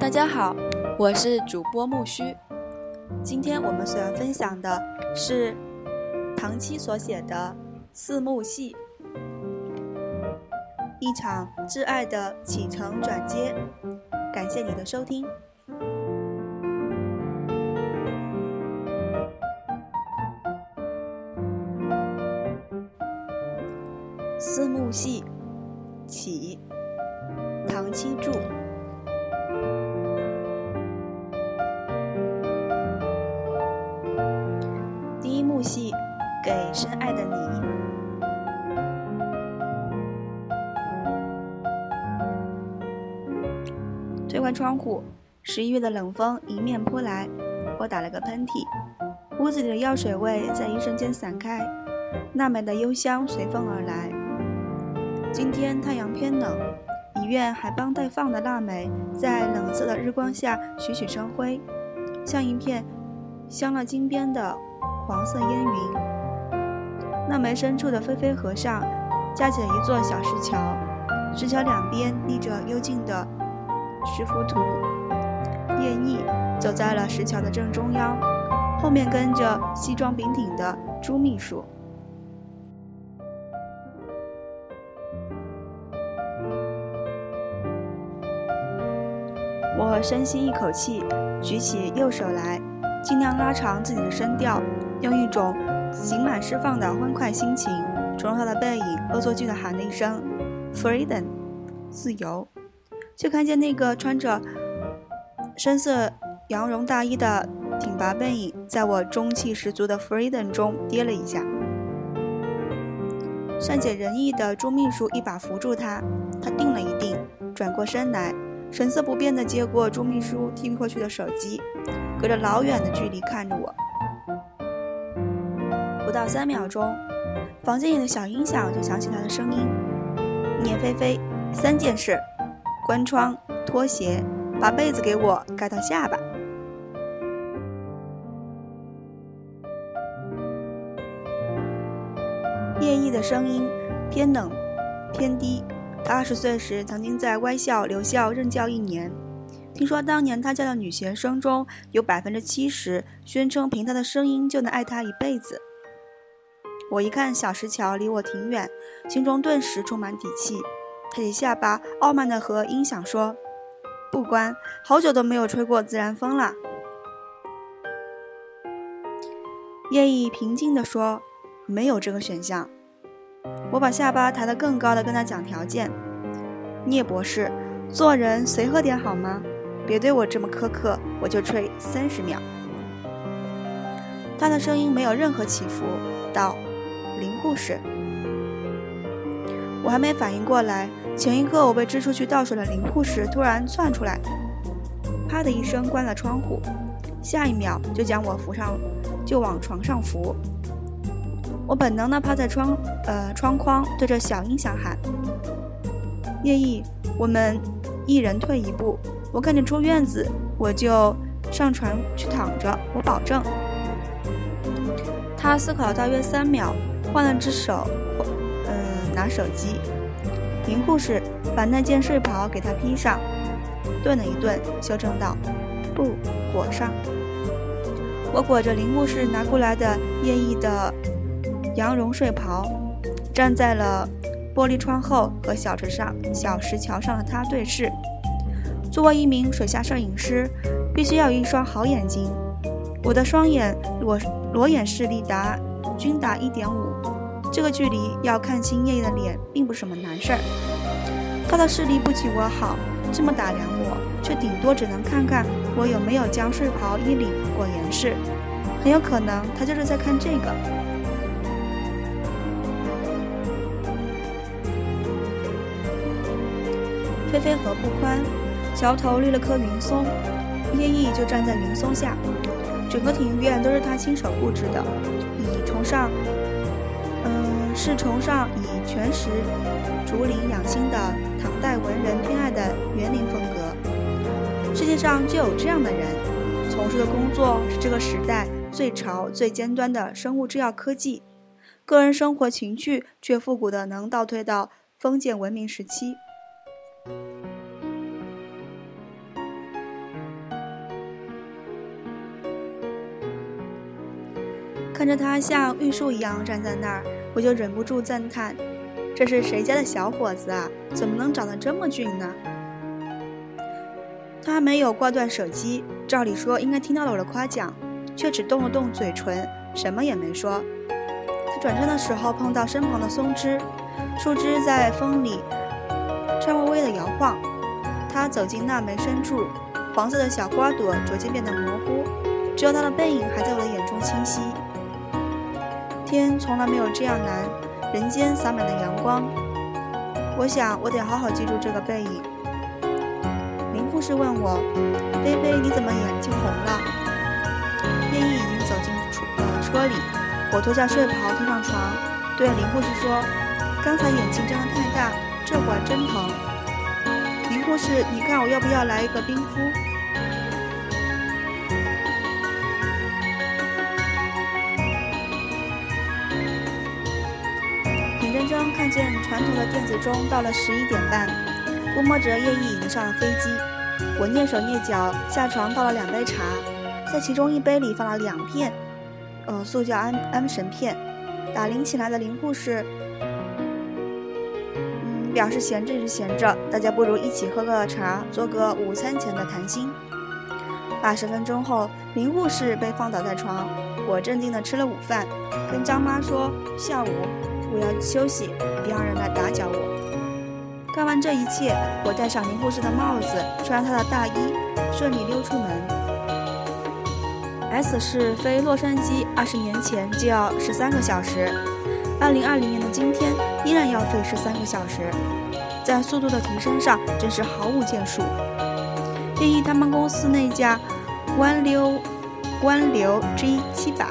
大家好，我是主播木须。今天我们所要分享的是唐七所写的《四幕戏》，一场挚爱的启程转接。感谢你的收听。四幕戏起，唐七著。给深爱的你。推开窗户，十一月的冷风迎面扑来，我打了个喷嚏，屋子里的药水味在一瞬间散开，娜美的幽香随风而来。今天太阳偏冷，医院还帮待放的腊梅在冷色的日光下徐徐生辉，像一片镶了金边的黄色烟云。腊梅深处的飞飞河上架起了一座小石桥，石桥两边立着幽静的石浮图。叶毅走在了石桥的正中央，后面跟着西装笔挺的朱秘书。我深吸一口气，举起右手来，尽量拉长自己的声调，用一种刑满释放的欢快心情，冲他的背影恶作剧地喊了一声 “freedom”，自由。却看见那个穿着深色羊绒大衣的挺拔背影，在我中气十足的 “freedom” 中跌了一下。善解人意的朱秘书一把扶住他，他定了一定，转过身来。神色不变地接过朱秘书递过去的手机，隔着老远的距离看着我。不到三秒钟，房间里的小音响就响起他的声音：“聂菲菲，三件事：关窗、脱鞋，把被子给我盖到下巴。”叶毅的声音偏冷，偏低。他二十岁时曾经在歪校留校任教一年，听说当年他教的女学生中有百分之七十宣称凭他的声音就能爱他一辈子。我一看小石桥离我挺远，心中顿时充满底气，抬起下巴，傲慢地和音响说：“不关，好久都没有吹过自然风了。”叶毅平静地说：“没有这个选项。”我把下巴抬得更高的跟他讲条件：“聂博士，做人随和点好吗？别对我这么苛刻，我就吹三十秒。”他的声音没有任何起伏，道：“林护士。”我还没反应过来，前一刻我被支出去倒水的林护士突然窜出来，啪的一声关了窗户，下一秒就将我扶上，就往床上扶。我本能地趴在窗，呃，窗框，对着小音响喊：“叶毅，我们一人退一步。我赶紧出院子，我就上床去躺着。我保证。”他思考大约三秒，换了只手，嗯，拿手机。林护士把那件睡袍给他披上，顿了一顿，修正道：“不，裹上。”我裹着林护士拿过来的叶毅的。羊绒睡袍，站在了玻璃窗后，和小石上小石桥上的他对视。作为一名水下摄影师，必须要有一双好眼睛。我的双眼裸裸眼视力达均达一点五，这个距离要看清叶叶的脸，并不是什么难事儿。他的视力不及我好，这么打量我，却顶多只能看看我有没有将睡袍衣领裹严实。很有可能，他就是在看这个。飞飞河不宽，桥头立了棵云松，叶毅就站在云松下。整个庭院都是他亲手布置的，以崇尚，嗯，是崇尚以全石、竹林养心的唐代文人偏爱的园林风格。世界上就有这样的人，从事的工作是这个时代最潮、最尖端的生物制药科技，个人生活情趣却复古的能倒退到封建文明时期。看着他像玉树一样站在那儿，我就忍不住赞叹：“这是谁家的小伙子啊？怎么能长得这么俊呢？”他没有挂断手机，照理说应该听到了我的夸奖，却只动了动嘴唇，什么也没说。他转身的时候碰到身旁的松枝，树枝在风里颤巍巍地摇晃。他走进那枚深处，黄色的小花朵逐渐变得模糊，只有他的背影还在我的眼中清晰。天从来没有这样蓝，人间洒满了阳光。我想，我得好好记住这个背影。林护士问我：“菲菲，你怎么眼睛红了？”叶毅已经走进车车里，我脱下睡袍，跳上床，对林护士说：“刚才眼睛睁得太大，这会儿真疼。”林护士，你看我要不要来一个冰敷？见传统的电子钟到了十一点半，估摸着叶毅已经上了飞机。我蹑手蹑脚下床倒了两杯茶，在其中一杯里放了两片，呃，速效安安神片。打铃起来的林护士。表示闲着是闲着，大家不如一起喝个茶，做个午餐前的谈心。八十分钟后，林护士被放倒在床，我镇定地吃了午饭，跟张妈说下午我要休息，别让人来打搅我。干完这一切，我戴上林护士的帽子，穿上她的大衣，顺利溜出门。S 市飞洛杉矶二十年前就要十三个小时。二零二零年的今天，依然要飞十三个小时，在速度的提升上真是毫无建树。叶一他们公司那架湾流湾流 G 七百，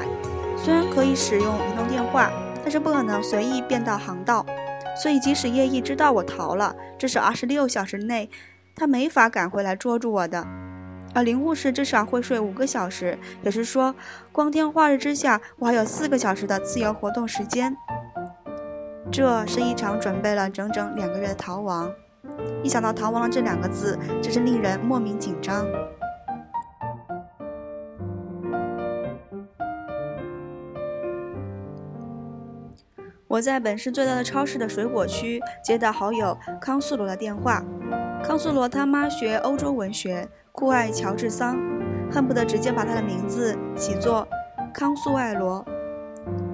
虽然可以使用移动电话，但是不可能随意变道航道，所以即使叶一知道我逃了，至少二十六小时内他没法赶回来捉住我的。而林护士至少会睡五个小时，也是说，光天化日之下，我还有四个小时的自由活动时间。这是一场准备了整整两个月的逃亡，一想到逃亡了这两个字，真是令人莫名紧张。我在本市最大的超市的水果区接到好友康素罗的电话，康素罗他妈学欧洲文学，酷爱乔治桑，恨不得直接把他的名字起作康素爱罗。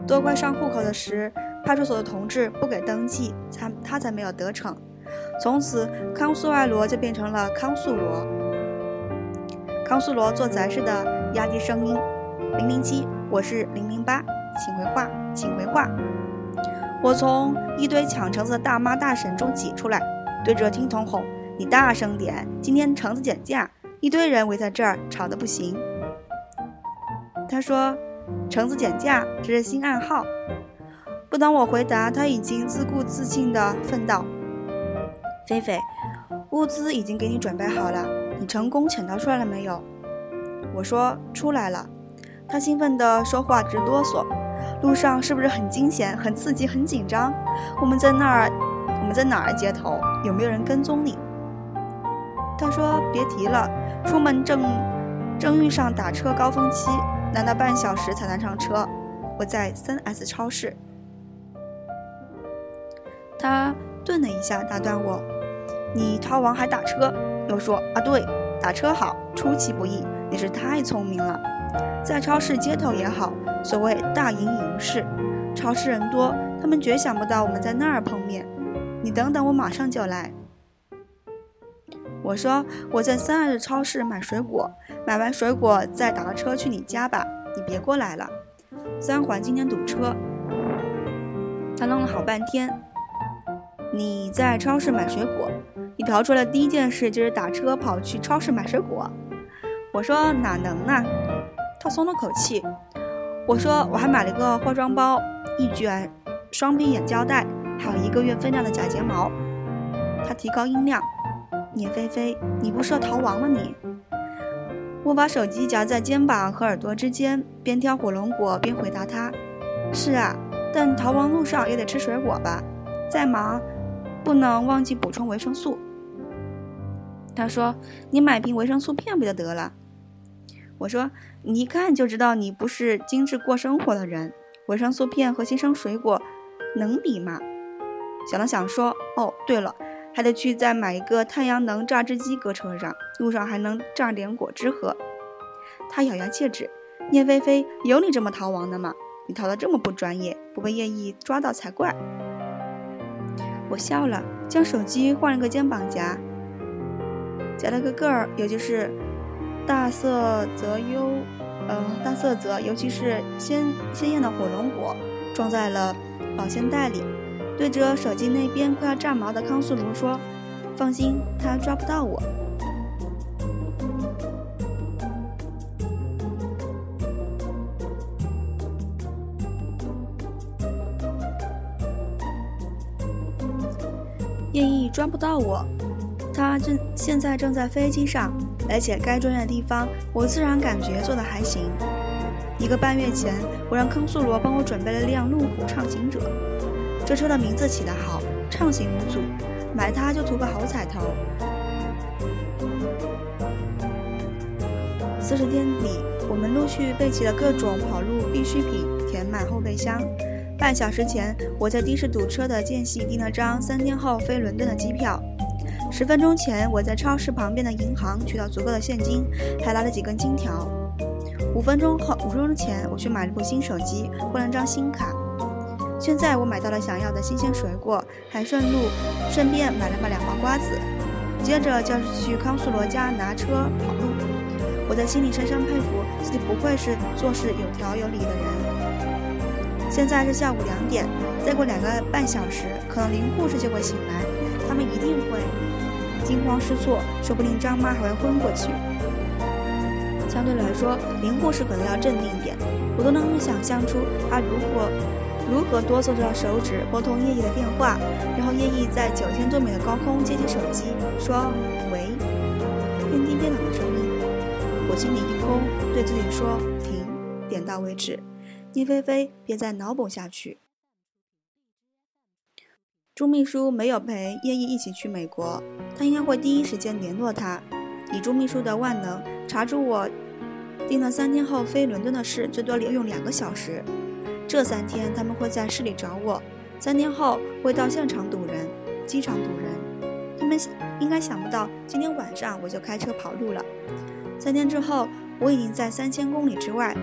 多亏上户口的时。派出所的同志不给登记，才他才没有得逞。从此，康素爱罗就变成了康素罗。康素罗做宅事的压低声音：“零零七，我是零零八，请回话，请回话。”我从一堆抢橙子的大妈大婶中挤出来，对着听筒吼：“你大声点！今天橙子减价，一堆人围在这儿，吵得不行。”他说：“橙子减价，这是新暗号。”不等我回答，他已经自顾自信地奋道：“菲菲，物资已经给你准备好了，你成功潜逃出来了没有？”我说：“出来了。”他兴奋地说话直哆嗦。路上是不是很惊险、很刺激、很紧张？我们在那儿，我们在哪儿接头？有没有人跟踪你？他说：“别提了，出门正正遇上打车高峰期，难了半小时才能上车。我在三 S 超市。”他顿了一下，打断我：“你逃亡还打车？”又说：“啊，对，打车好，出其不意。你是太聪明了，在超市街头也好，所谓大隐隐市，超市人多，他们绝想不到我们在那儿碰面。你等等，我马上就来。”我说：“我在三二超市买水果，买完水果再打个车去你家吧。你别过来了，三环今天堵车。”他愣了好半天。你在超市买水果，你逃出来第一件事就是打车跑去超市买水果。我说哪能啊？他松了口气。我说我还买了个化妆包，一卷双皮眼胶带，还有一个月分量的假睫毛。他提高音量：“聂菲菲，你不是要逃亡吗？你？”我把手机夹在肩膀和耳朵之间，边挑火龙果边回答他：“是啊，但逃亡路上也得吃水果吧？再忙。”不能忘记补充维生素。他说：“你买瓶维生素片不就得了？”我说：“你一看就知道你不是精致过生活的人，维生素片和新生水果能比吗？”想了想说：“哦，对了，还得去再买一个太阳能榨汁机搁车上，路上还能榨点果汁喝。”他咬牙切齿：“聂菲菲，有你这么逃亡的吗？你逃得这么不专业，不被叶毅抓到才怪。”我笑了，将手机换了个肩膀夹，夹了个个儿，也就是大色泽优，呃，大色泽，尤其是鲜鲜艳的火龙果，装在了保鲜袋里，对着手机那边快要炸毛的康素罗说：“放心，他抓不到我。”叶毅抓不到我，他正现在正在飞机上，而且该专业的地方，我自然感觉做的还行。一个半月前，我让康素罗帮我准备了辆路虎畅行者，这车的名字起得好，畅行无阻，买它就图个好彩头。四十天里，我们陆续备齐了各种跑路必需品，填满后备箱。半小时前，我在的士堵车的间隙订了张三天后飞伦敦的机票。十分钟前，我在超市旁边的银行取到足够的现金，还拿了几根金条。五分钟后，五分钟前，我去买了部新手机，换了张新卡。现在我买到了想要的新鲜水果，还顺路顺便买了两包瓜子。接着就是去康素罗家拿车跑路。我在心里深深佩服自己，不愧是做事有条有理的人。现在是下午两点，再过两个半小时，可能林护士就会醒来，他们一定会惊慌失措，说不定张妈还会昏过去。相对来说，林护士可能要镇定一点，我都能想象出她如果如何哆嗦着手指拨通叶毅的电话，然后叶毅在九千多米的高空接起手机，说：“喂。”偏低偏冷的声音，我心里一空，对自己说：“停，点到为止。”聂菲菲别再脑补下去。朱秘书没有陪叶毅一起去美国，他应该会第一时间联络他。以朱秘书的万能，查出我订了三天后飞伦敦的事，最多留用两个小时。这三天他们会在市里找我，三天后会到现场堵人，机场堵人。他们应该想不到今天晚上我就开车跑路了。三天之后，我已经在三千公里之外。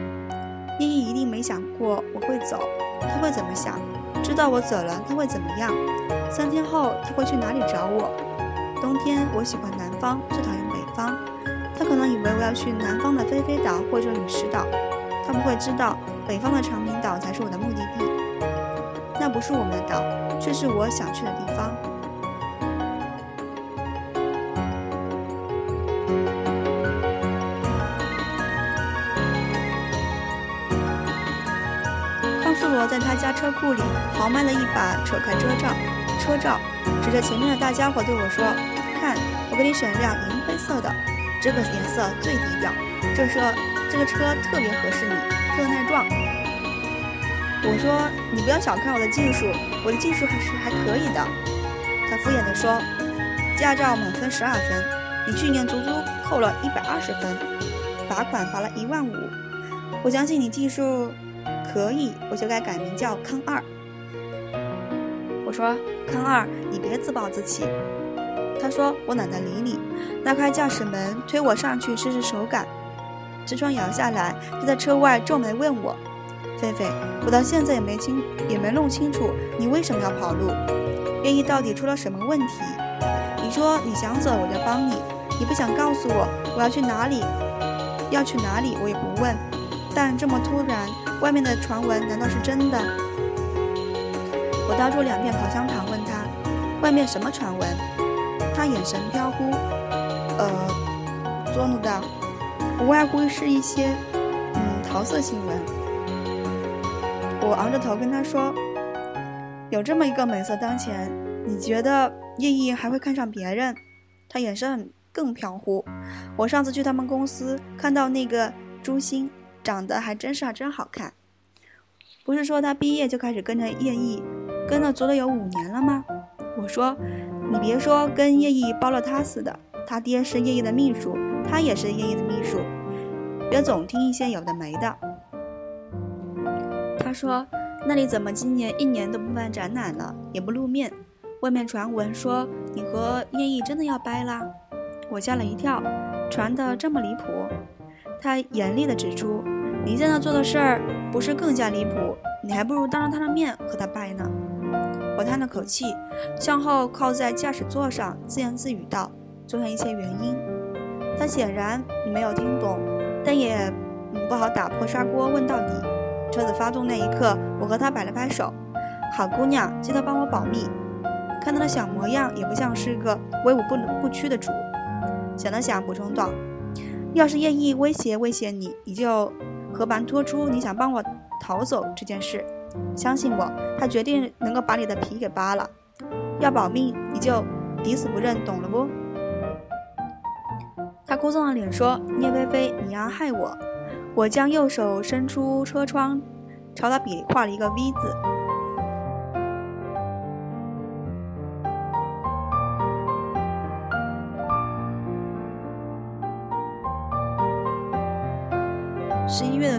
叶毅一定没想过我会走，他会怎么想？知道我走了，他会怎么样？三天后他会去哪里找我？冬天我喜欢南方，最讨厌北方。他可能以为我要去南方的飞飞岛或者陨石岛，他不会知道北方的长明岛才是我的目的地。那不是我们的岛，却是我想去的地方。在他家车库里豪迈的一把扯开车罩，车罩指着前面的大家伙对我说：“看，我给你选辆银灰色的，这个颜色最低调。这车这个车特别合适你，特耐撞。”我说：“你不要小看我的技术，我的技术还是还可以的。”他敷衍地说：“驾照满分十二分，你去年足足扣了一百二十分，罚款罚了一万五。我相信你技术。”可以，我就该改名叫康二。我说康二，你别自暴自弃。他说我懒得理你。拉开驾驶门，推我上去试试手感。车窗摇下来，他在车外皱眉问我：“菲菲，我到现在也没清也没弄清楚你为什么要跑路，愿意到底出了什么问题？你说你想走，我就帮你；你不想告诉我我要去哪里，要去哪里，我也不问。但这么突然。”外面的传闻难道是真的？我掏出两片口香糖，问他：“外面什么传闻？”他眼神飘忽，呃，捉弄道：“无外乎是一些，嗯，桃色新闻。”我昂着头跟他说：“有这么一个美色当前，你觉得叶毅还会看上别人？”他眼神更飘忽。我上次去他们公司看到那个朱星。长得还真是还真好看，不是说他毕业就开始跟着叶毅，跟了足了有五年了吗？我说，你别说跟叶毅包了他似的，他爹是叶毅的秘书，他也是叶毅的秘书，别总听一些有的没的。他说：“那里怎么今年一年都不办展览了，也不露面？外面传闻说你和叶毅真的要掰啦？”我吓了一跳，传的这么离谱？他严厉地指出：“你在那做的事儿，不是更加离谱？你还不如当着他的面和他掰呢。”我叹了口气，向后靠在驾驶座上，自言自语道：“总有一些原因。”他显然没有听懂，但也不好打破砂锅问到底。车子发动那一刻，我和他摆了摆手：“好姑娘，记得帮我保密。”看他的小模样，也不像是个威武不不屈的主。想了想，补充道：“要是叶毅威胁威胁你，你就和盘托出你想帮我逃走这件事。”相信我，他决定能够把你的皮给扒了。要保命，你就抵死不认，懂了不？他哭丧着脸说：“聂菲菲，你要害我！”我将右手伸出车窗，朝他比划了一个 V 字。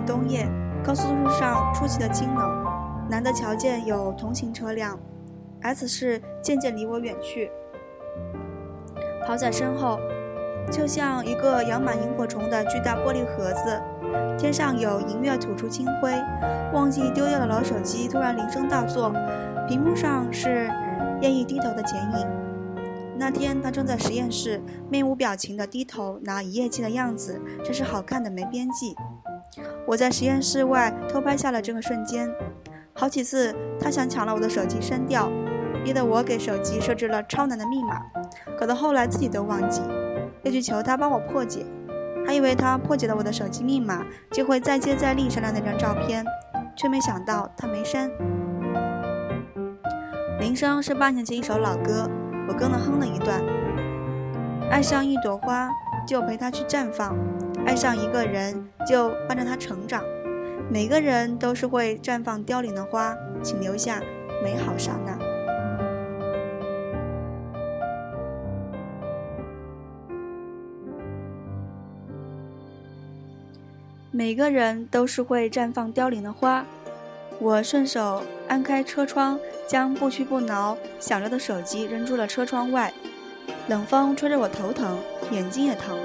冬夜，高速路上出奇的清冷。难得瞧见有同行车辆，S 市渐渐离我远去，跑在身后，就像一个养满萤火虫的巨大玻璃盒子。天上有银月吐出清辉，忘记丢掉的老手机突然铃声大作，屏幕上是叶毅低头的剪影。那天他正在实验室，面无表情地低头拿一页记的样子，真是好看的没边际。我在实验室外偷拍下了这个瞬间。好几次，他想抢了我的手机删掉，逼得我给手机设置了超难的密码，搞得后来自己都忘记，又去求他帮我破解，还以为他破解了我的手机密码就会再接再厉删了那张照片，却没想到他没删。铃声是八年前一首老歌，我跟了哼了一段。爱上一朵花，就陪它去绽放；爱上一个人，就伴着他成长。每个人都是会绽放凋零的花，请留下美好刹那。每个人都是会绽放凋零的花。我顺手按开车窗，将不屈不挠响着的手机扔出了车窗外。冷风吹着我头疼，眼睛也疼。